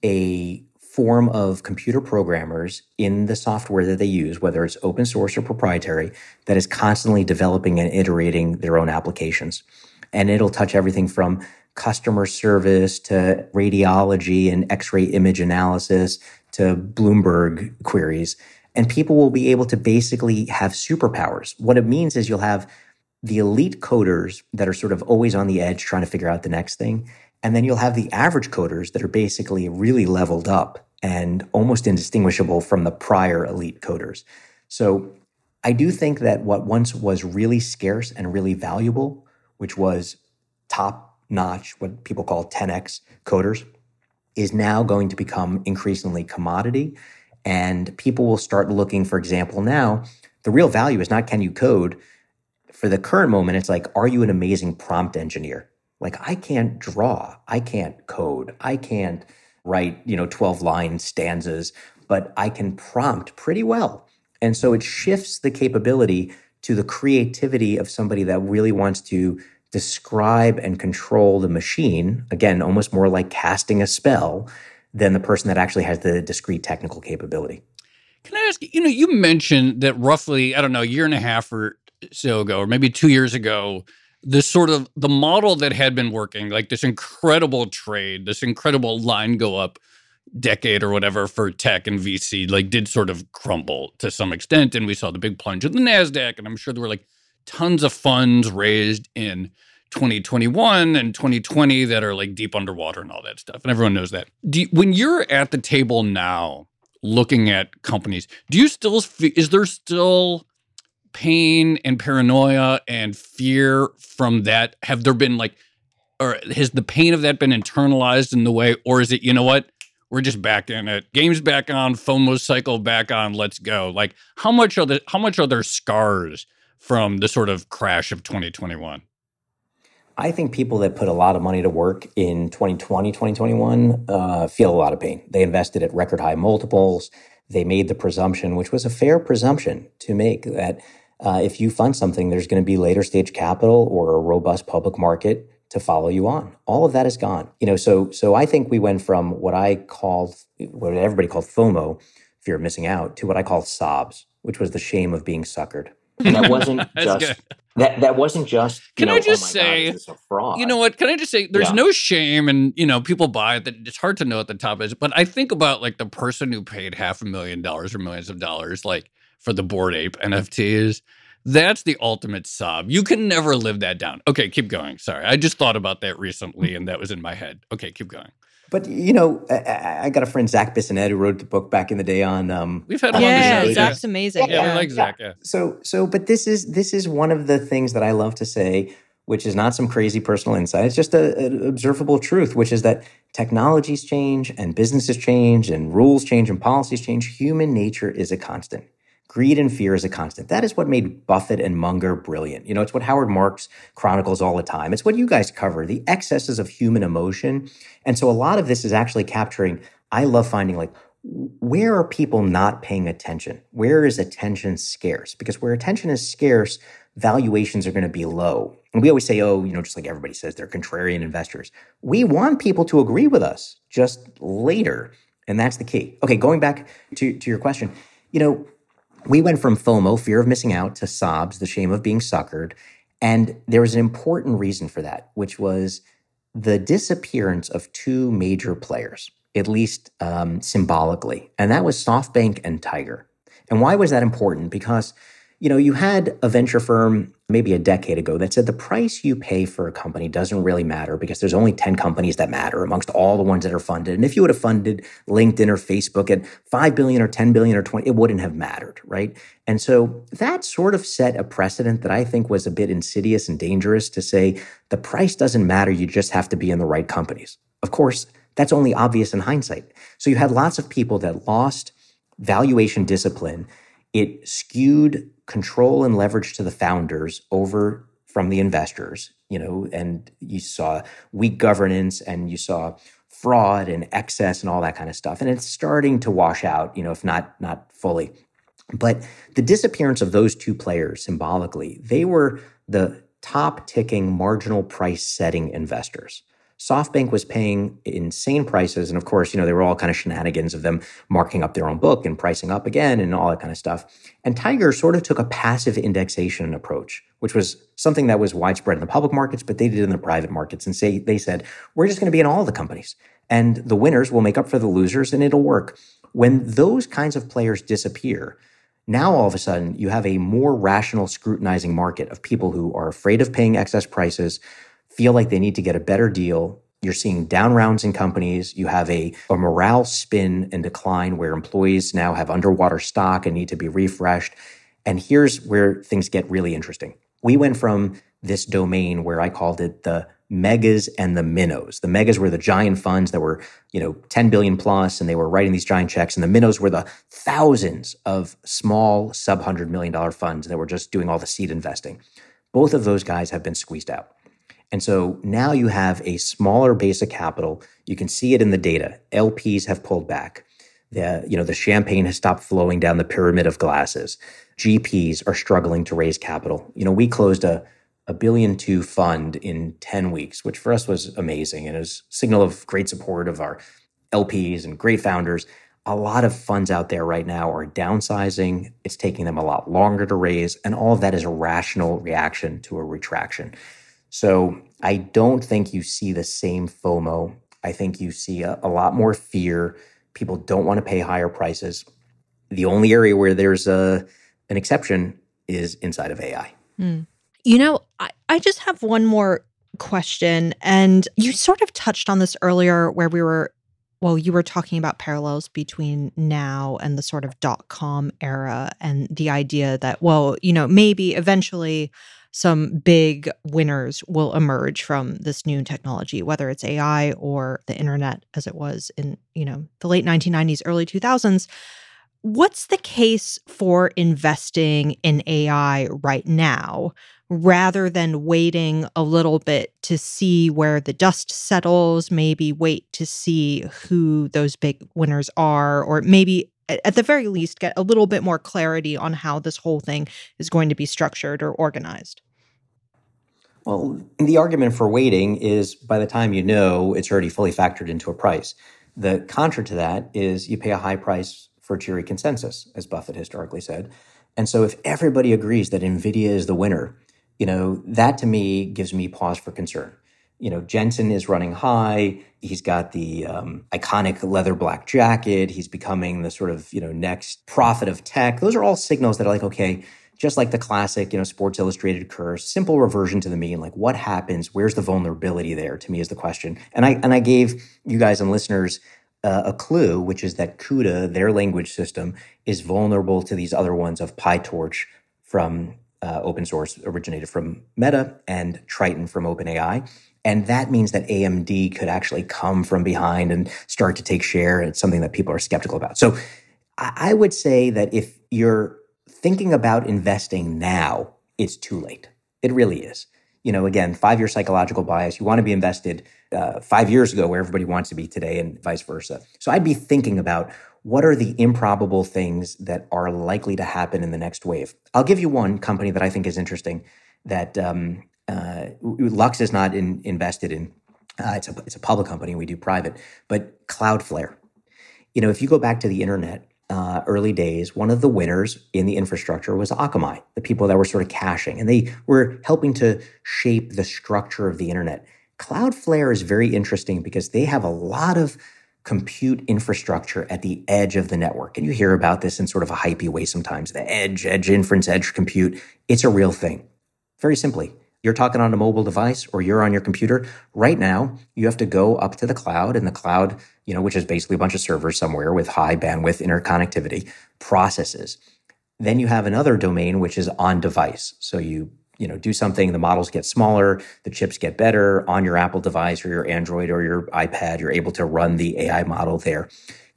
a form of computer programmers in the software that they use, whether it's open source or proprietary, that is constantly developing and iterating their own applications. And it'll touch everything from customer service to radiology and x ray image analysis to Bloomberg queries. And people will be able to basically have superpowers. What it means is you'll have the elite coders that are sort of always on the edge trying to figure out the next thing. And then you'll have the average coders that are basically really leveled up and almost indistinguishable from the prior elite coders. So I do think that what once was really scarce and really valuable, which was top notch, what people call 10x coders, is now going to become increasingly commodity. And people will start looking, for example, now, the real value is not can you code. For the current moment, it's like, are you an amazing prompt engineer? Like, I can't draw, I can't code, I can't write, you know, 12 line stanzas, but I can prompt pretty well. And so it shifts the capability to the creativity of somebody that really wants to describe and control the machine, again, almost more like casting a spell than the person that actually has the discrete technical capability. Can I ask you, know, you mentioned that roughly, I don't know, a year and a half or so ago, or maybe two years ago, this sort of the model that had been working, like this incredible trade, this incredible line go up decade or whatever for tech and VC, like did sort of crumble to some extent. And we saw the big plunge in the NASDAQ. And I'm sure there were like tons of funds raised in 2021 and 2020 that are like deep underwater and all that stuff. And everyone knows that. You, when you're at the table now looking at companies, do you still, is there still pain and paranoia and fear from that? Have there been like, or has the pain of that been internalized in the way, or is it, you know what? We're just back in it. Games back on, FOMO cycle back on. Let's go. Like, how much are the how much are there scars from the sort of crash of 2021? I think people that put a lot of money to work in 2020, 2021 uh, feel a lot of pain. They invested at record high multiples. They made the presumption, which was a fair presumption to make, that uh, if you fund something, there's going to be later stage capital or a robust public market to follow you on. All of that is gone. You know, so so I think we went from what I called, what everybody called FOMO, fear of missing out, to what I call SOBs, which was the shame of being suckered. That wasn't just good. that that wasn't just Can know, I oh just oh say God, a fraud. You know what? Can I just say there's yeah. no shame and you know, people buy it that it's hard to know what the top is. But I think about like the person who paid half a million dollars or millions of dollars like for the board ape NFTs. That's the ultimate sob. You can never live that down. Okay, keep going. Sorry. I just thought about that recently and that was in my head. Okay, keep going. But you know, I, I, got a friend Zac Bissonnette who wrote the book back in the day on. Um, We've had him yeah, on the show. Zac's amazing. Yeah, yeah, we like Zac. Yeah. So, so, but this is this is one of the things that I love to say, which is not some crazy personal insight. It's just an observable truth, which is that technologies change and businesses change and rules change and policies change. Human nature is a constant. Greed and fear is a constant. That is what made Buffett and Munger brilliant. You know, it's what Howard Marks chronicles all the time. It's what you guys cover, the excesses of human emotion. And so a lot of this is actually capturing, I love finding like, where are people not paying attention? Where is attention scarce? Because where attention is scarce, valuations are going to be low. And we always say, oh, you know, just like everybody says, they're contrarian investors. We want people to agree with us just later. And that's the key. Okay, going back to, to your question, you know, we went from FOMO, fear of missing out, to SOBs, the shame of being suckered. And there was an important reason for that, which was the disappearance of two major players, at least um, symbolically. And that was SoftBank and Tiger. And why was that important? Because you know, you had a venture firm maybe a decade ago that said the price you pay for a company doesn't really matter because there's only 10 companies that matter amongst all the ones that are funded. And if you would have funded LinkedIn or Facebook at 5 billion or 10 billion or 20, it wouldn't have mattered, right? And so that sort of set a precedent that I think was a bit insidious and dangerous to say the price doesn't matter, you just have to be in the right companies. Of course, that's only obvious in hindsight. So you had lots of people that lost valuation discipline. It skewed control and leverage to the founders over from the investors, you know, and you saw weak governance and you saw fraud and excess and all that kind of stuff. And it's starting to wash out, you know, if not not fully. But the disappearance of those two players symbolically, they were the top ticking marginal price setting investors. SoftBank was paying insane prices. And of course, you know, they were all kind of shenanigans of them marking up their own book and pricing up again and all that kind of stuff. And Tiger sort of took a passive indexation approach, which was something that was widespread in the public markets, but they did it in the private markets. And say they said, we're just going to be in all the companies. And the winners will make up for the losers and it'll work. When those kinds of players disappear, now all of a sudden you have a more rational scrutinizing market of people who are afraid of paying excess prices feel like they need to get a better deal. You're seeing down rounds in companies. You have a, a morale spin and decline where employees now have underwater stock and need to be refreshed. And here's where things get really interesting. We went from this domain where I called it the megas and the minnows. The megas were the giant funds that were, you know, 10 billion plus and they were writing these giant checks. And the minnows were the thousands of small sub hundred million dollar funds that were just doing all the seed investing. Both of those guys have been squeezed out. And so now you have a smaller base of capital. You can see it in the data. LPs have pulled back. The, you know, the champagne has stopped flowing down the pyramid of glasses. GPs are struggling to raise capital. You know, we closed a, a billion two fund in 10 weeks, which for us was amazing. And it was a signal of great support of our LPs and great founders. A lot of funds out there right now are downsizing. It's taking them a lot longer to raise. And all of that is a rational reaction to a retraction. So I don't think you see the same FOMO. I think you see a, a lot more fear. People don't want to pay higher prices. The only area where there's a an exception is inside of AI. Mm. You know, I, I just have one more question. And you sort of touched on this earlier where we were, well, you were talking about parallels between now and the sort of dot com era and the idea that, well, you know, maybe eventually some big winners will emerge from this new technology, whether it's AI or the internet as it was in, you know, the late 1990s, early 2000s. What's the case for investing in AI right now rather than waiting a little bit to see where the dust settles, maybe wait to see who those big winners are, or maybe at the very least get a little bit more clarity on how this whole thing is going to be structured or organized. Well the argument for waiting is by the time you know it's already fully factored into a price. The contra to that is you pay a high price for cheery consensus as buffett historically said. And so if everybody agrees that NVIDIA is the winner, you know, that to me gives me pause for concern. You know, Jensen is running high. He's got the um, iconic leather black jacket. He's becoming the sort of, you know, next prophet of tech. Those are all signals that are like, okay, just like the classic, you know, Sports Illustrated curse, simple reversion to the mean. Like, what happens? Where's the vulnerability there? To me, is the question. And I and I gave you guys and listeners uh, a clue, which is that CUDA, their language system, is vulnerable to these other ones of PyTorch from uh, open source, originated from Meta, and Triton from OpenAI. And that means that AMD could actually come from behind and start to take share. It's something that people are skeptical about. So I would say that if you're thinking about investing now, it's too late. It really is. You know, again, five year psychological bias. You want to be invested uh, five years ago where everybody wants to be today and vice versa. So I'd be thinking about what are the improbable things that are likely to happen in the next wave. I'll give you one company that I think is interesting that um, uh, Lux is not in, invested in. Uh, it's a it's a public company. We do private, but Cloudflare. You know, if you go back to the internet, uh, early days, one of the winners in the infrastructure was Akamai, the people that were sort of caching, and they were helping to shape the structure of the internet. Cloudflare is very interesting because they have a lot of compute infrastructure at the edge of the network. And you hear about this in sort of a hypey way sometimes the edge, edge inference, edge compute. It's a real thing. Very simply, you're talking on a mobile device or you're on your computer right now you have to go up to the cloud and the cloud you know which is basically a bunch of servers somewhere with high bandwidth interconnectivity processes then you have another domain which is on device so you you know do something the models get smaller the chips get better on your apple device or your android or your ipad you're able to run the ai model there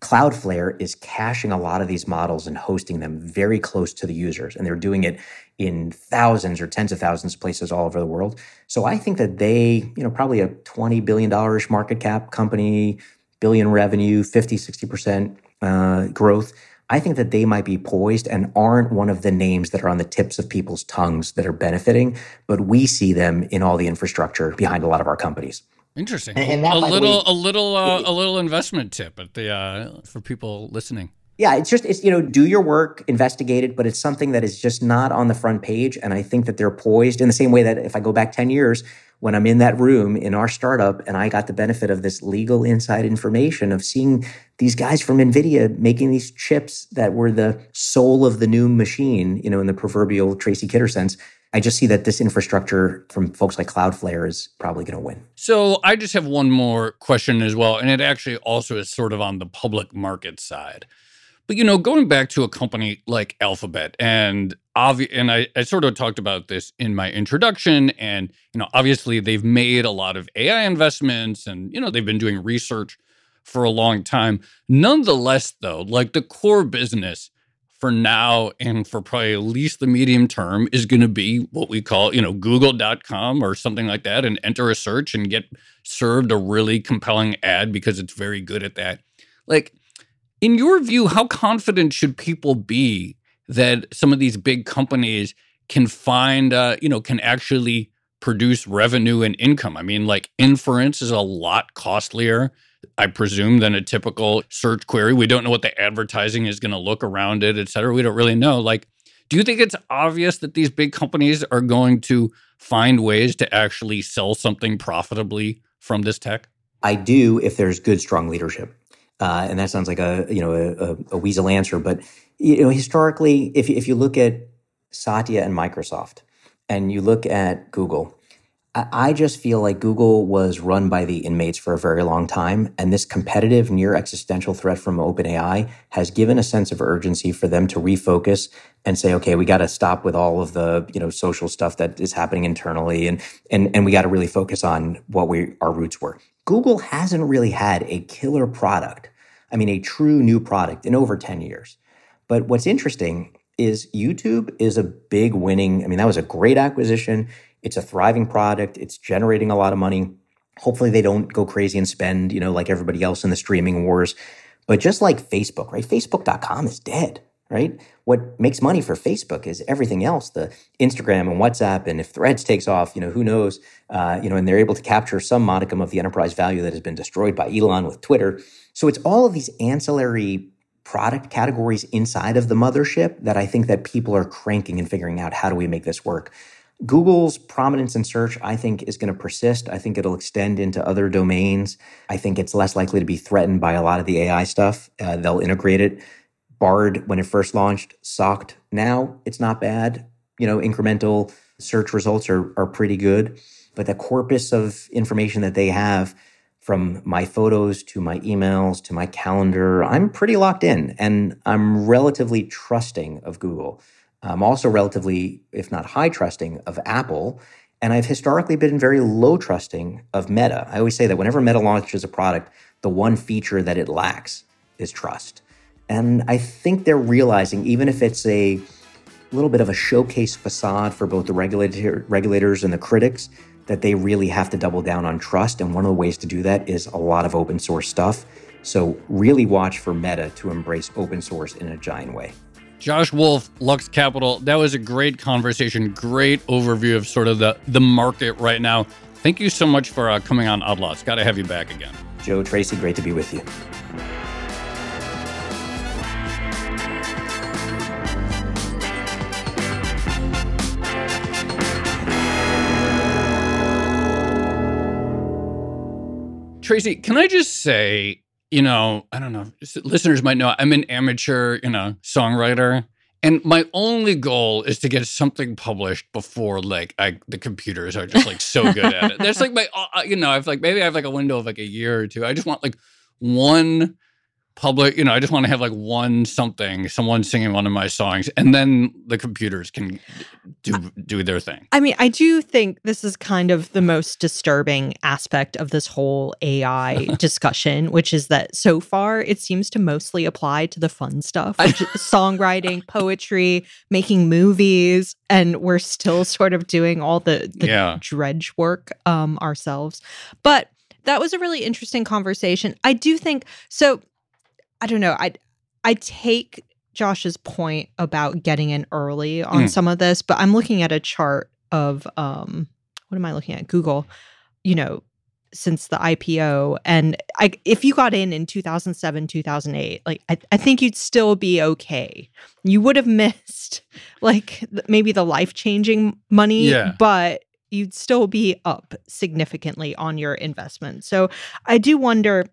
Cloudflare is caching a lot of these models and hosting them very close to the users. And they're doing it in thousands or tens of thousands of places all over the world. So I think that they, you know, probably a $20 billion market cap company, billion revenue, 50, 60% uh, growth. I think that they might be poised and aren't one of the names that are on the tips of people's tongues that are benefiting, but we see them in all the infrastructure behind a lot of our companies. Interesting. And, and that, a little, way, a little, uh, a little investment tip at the uh, for people listening. Yeah, it's just it's you know do your work, investigate it, but it's something that is just not on the front page. And I think that they're poised in the same way that if I go back ten years, when I'm in that room in our startup, and I got the benefit of this legal inside information of seeing these guys from Nvidia making these chips that were the soul of the new machine, you know, in the proverbial Tracy Kidder sense I just see that this infrastructure from folks like Cloudflare is probably going to win. So I just have one more question as well. And it actually also is sort of on the public market side. But, you know, going back to a company like Alphabet, and obvi- and I, I sort of talked about this in my introduction. And, you know, obviously they've made a lot of AI investments and, you know, they've been doing research for a long time. Nonetheless, though, like the core business for now and for probably at least the medium term is going to be what we call, you know, google.com or something like that and enter a search and get served a really compelling ad because it's very good at that. Like, in your view, how confident should people be that some of these big companies can find, uh, you know, can actually produce revenue and income? I mean, like, inference is a lot costlier I presume, than a typical search query. We don't know what the advertising is going to look around it, et cetera. We don't really know. Like, do you think it's obvious that these big companies are going to find ways to actually sell something profitably from this tech? I do if there's good, strong leadership. Uh, and that sounds like a you know a, a, weasel answer, but you know historically, if if you look at Satya and Microsoft, and you look at Google, I just feel like Google was run by the inmates for a very long time. And this competitive near existential threat from OpenAI has given a sense of urgency for them to refocus and say, okay, we got to stop with all of the, you know, social stuff that is happening internally. And, and, and we got to really focus on what we, our roots were. Google hasn't really had a killer product. I mean, a true new product in over 10 years. But what's interesting is YouTube is a big winning. I mean, that was a great acquisition. It's a thriving product. It's generating a lot of money. Hopefully they don't go crazy and spend, you know, like everybody else in the streaming wars. But just like Facebook, right? Facebook.com is dead, right? What makes money for Facebook is everything else, the Instagram and WhatsApp. And if Threads takes off, you know, who knows? Uh, you know, and they're able to capture some modicum of the enterprise value that has been destroyed by Elon with Twitter. So it's all of these ancillary product categories inside of the mothership that I think that people are cranking and figuring out how do we make this work. Google's prominence in search, I think, is going to persist. I think it'll extend into other domains. I think it's less likely to be threatened by a lot of the AI stuff. Uh, they'll integrate it. Bard, when it first launched, sucked. Now it's not bad. You know, incremental search results are, are pretty good. But the corpus of information that they have, from my photos to my emails to my calendar, I'm pretty locked in and I'm relatively trusting of Google. I'm also relatively, if not high trusting, of Apple. And I've historically been very low trusting of Meta. I always say that whenever Meta launches a product, the one feature that it lacks is trust. And I think they're realizing, even if it's a little bit of a showcase facade for both the regulator, regulators and the critics, that they really have to double down on trust. And one of the ways to do that is a lot of open source stuff. So, really watch for Meta to embrace open source in a giant way. Josh Wolfe, Lux Capital. That was a great conversation, great overview of sort of the the market right now. Thank you so much for uh, coming on Odd Lots. Got to have you back again. Joe Tracy, great to be with you. Tracy, can I just say you know, I don't know, listeners might know I'm an amateur, you know, songwriter. And my only goal is to get something published before like I, the computers are just like so good at it. That's like my, uh, you know, I've like maybe I have like a window of like a year or two. I just want like one public, you know, I just want to have like one something, someone singing one of my songs, and then the computers can do do their thing. I mean, I do think this is kind of the most disturbing aspect of this whole AI discussion, which is that so far it seems to mostly apply to the fun stuff, songwriting, poetry, making movies, and we're still sort of doing all the, the yeah. dredge work um, ourselves. But that was a really interesting conversation. I do think so I don't know. I I take Josh's point about getting in early on mm. some of this, but I'm looking at a chart of um what am I looking at? Google, you know, since the IPO and I if you got in in 2007, 2008, like I, I think you'd still be okay. You would have missed like maybe the life-changing money, yeah. but you'd still be up significantly on your investment. So I do wonder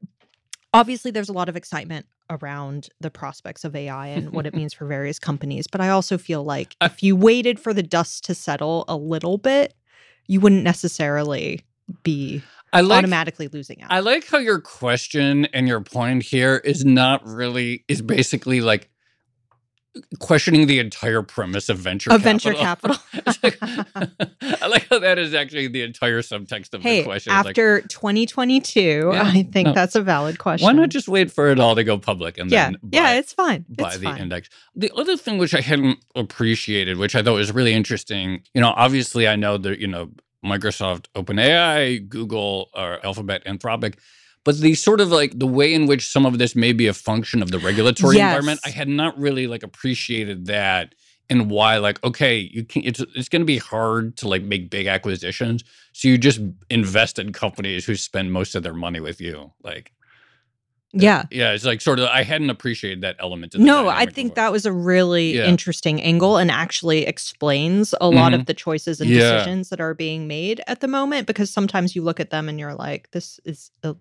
obviously there's a lot of excitement around the prospects of AI and what it means for various companies. But I also feel like if you waited for the dust to settle a little bit, you wouldn't necessarily be I like, automatically losing out. I like how your question and your point here is not really is basically like questioning the entire premise of venture of capital. venture capital. like, I like how that is actually the entire subtext of hey, the question. After like, 2022, yeah, I think no. that's a valid question. Why not just wait for it all to go public and yeah, then buy, yeah, it's fine. Buy it's the fine. index. The other thing which I hadn't appreciated, which I thought was really interesting, you know, obviously I know that you know Microsoft, OpenAI, Google, or Alphabet, Anthropic but the sort of like the way in which some of this may be a function of the regulatory yes. environment i had not really like appreciated that and why like okay you can it's it's going to be hard to like make big acquisitions so you just invest in companies who spend most of their money with you like yeah. Yeah. It's like sort of, I hadn't appreciated that element. no, I think before. that was a really yeah. interesting angle and actually explains a mm-hmm. lot of mm-hmm. the choices and yeah. decisions that are being made at the moment because sometimes you look at them and you're like, this is, a,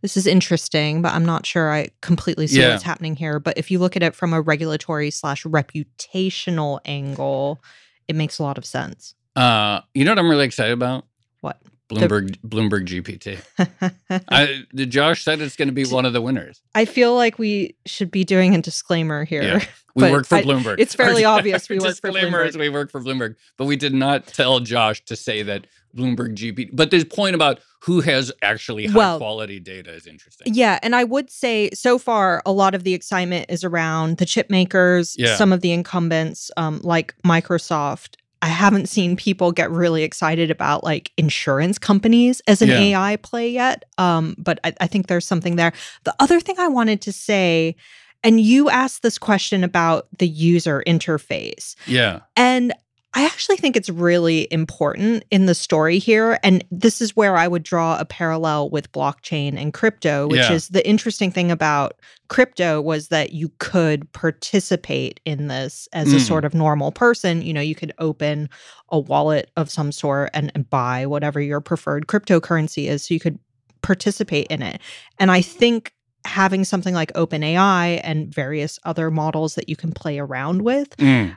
this is interesting, but I'm not sure I completely see yeah. what's happening here. But if you look at it from a regulatory slash reputational angle, it makes a lot of sense. Uh, you know what I'm really excited about? What? Bloomberg the, Bloomberg GPT. I, Josh said it's going to be one of the winners. I feel like we should be doing a disclaimer here. Yeah. We work for Bloomberg. it's fairly obvious we work for Bloomberg. Is we work for Bloomberg, but we did not tell Josh to say that Bloomberg GPT. But this point about who has actually high well, quality data is interesting. Yeah, and I would say so far a lot of the excitement is around the chip makers, yeah. some of the incumbents um, like Microsoft I haven't seen people get really excited about like insurance companies as an yeah. AI play yet. Um, but I, I think there's something there. The other thing I wanted to say, and you asked this question about the user interface. Yeah. And I actually think it's really important in the story here. And this is where I would draw a parallel with blockchain and crypto, which yeah. is the interesting thing about crypto was that you could participate in this as mm. a sort of normal person. You know, you could open a wallet of some sort and, and buy whatever your preferred cryptocurrency is. So you could participate in it. And I think having something like OpenAI and various other models that you can play around with, mm.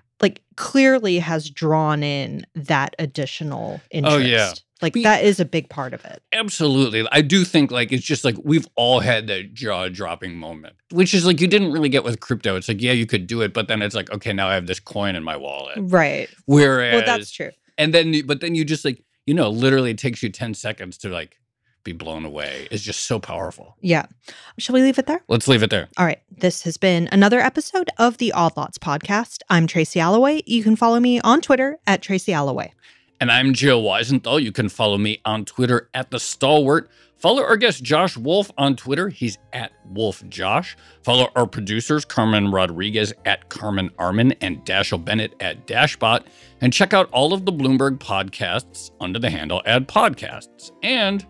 Clearly has drawn in that additional interest. Oh, yeah. Like that is a big part of it. Absolutely. I do think like it's just like we've all had that jaw dropping moment, which is like you didn't really get with crypto. It's like, yeah, you could do it, but then it's like, okay, now I have this coin in my wallet. Right. Whereas Well, that's true. And then but then you just like, you know, literally it takes you 10 seconds to like be blown away is just so powerful. Yeah. Shall we leave it there? Let's leave it there. All right. This has been another episode of the Odd Lots podcast. I'm Tracy Alloway. You can follow me on Twitter at Tracy Alloway. And I'm Joe Weisenthal. You can follow me on Twitter at The Stalwart. Follow our guest Josh Wolfe on Twitter. He's at Wolfe Josh. Follow our producers Carmen Rodriguez at Carmen Armin and Dashiell Bennett at Dashbot. And check out all of the Bloomberg podcasts under the handle Ad Podcasts. And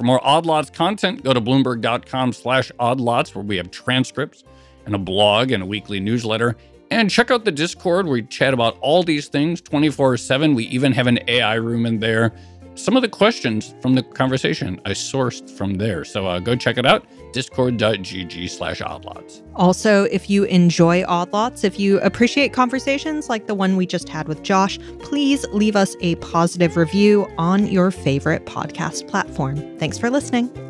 for more Odd Lots content, go to bloomberg.com slash oddlots, where we have transcripts and a blog and a weekly newsletter. And check out the Discord where we chat about all these things 24 7. We even have an AI room in there some of the questions from the conversation I sourced from there. So uh, go check it out, discord.gg slash oddlots. Also, if you enjoy oddlots, if you appreciate conversations like the one we just had with Josh, please leave us a positive review on your favorite podcast platform. Thanks for listening.